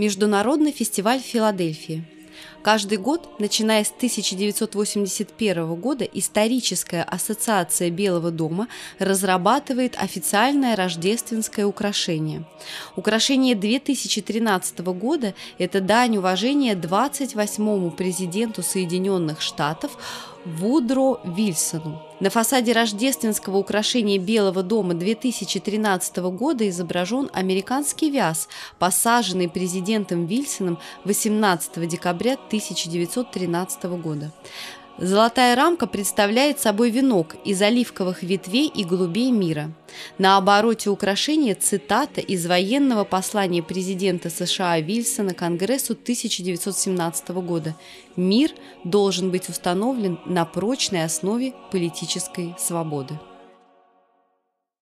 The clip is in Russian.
Международный фестиваль Филадельфии. Каждый год, начиная с 1981 года, историческая ассоциация Белого дома разрабатывает официальное рождественское украшение. Украшение 2013 года – это дань уважения 28-му президенту Соединенных Штатов Вудро Вильсону. На фасаде рождественского украшения Белого дома 2013 года изображен американский вяз, посаженный президентом Вильсоном 18 декабря 1913 года. Золотая рамка представляет собой венок из оливковых ветвей и голубей мира. На обороте украшения цитата из военного послания президента США Вильсона Конгрессу 1917 года «Мир должен быть установлен на прочной основе политической свободы».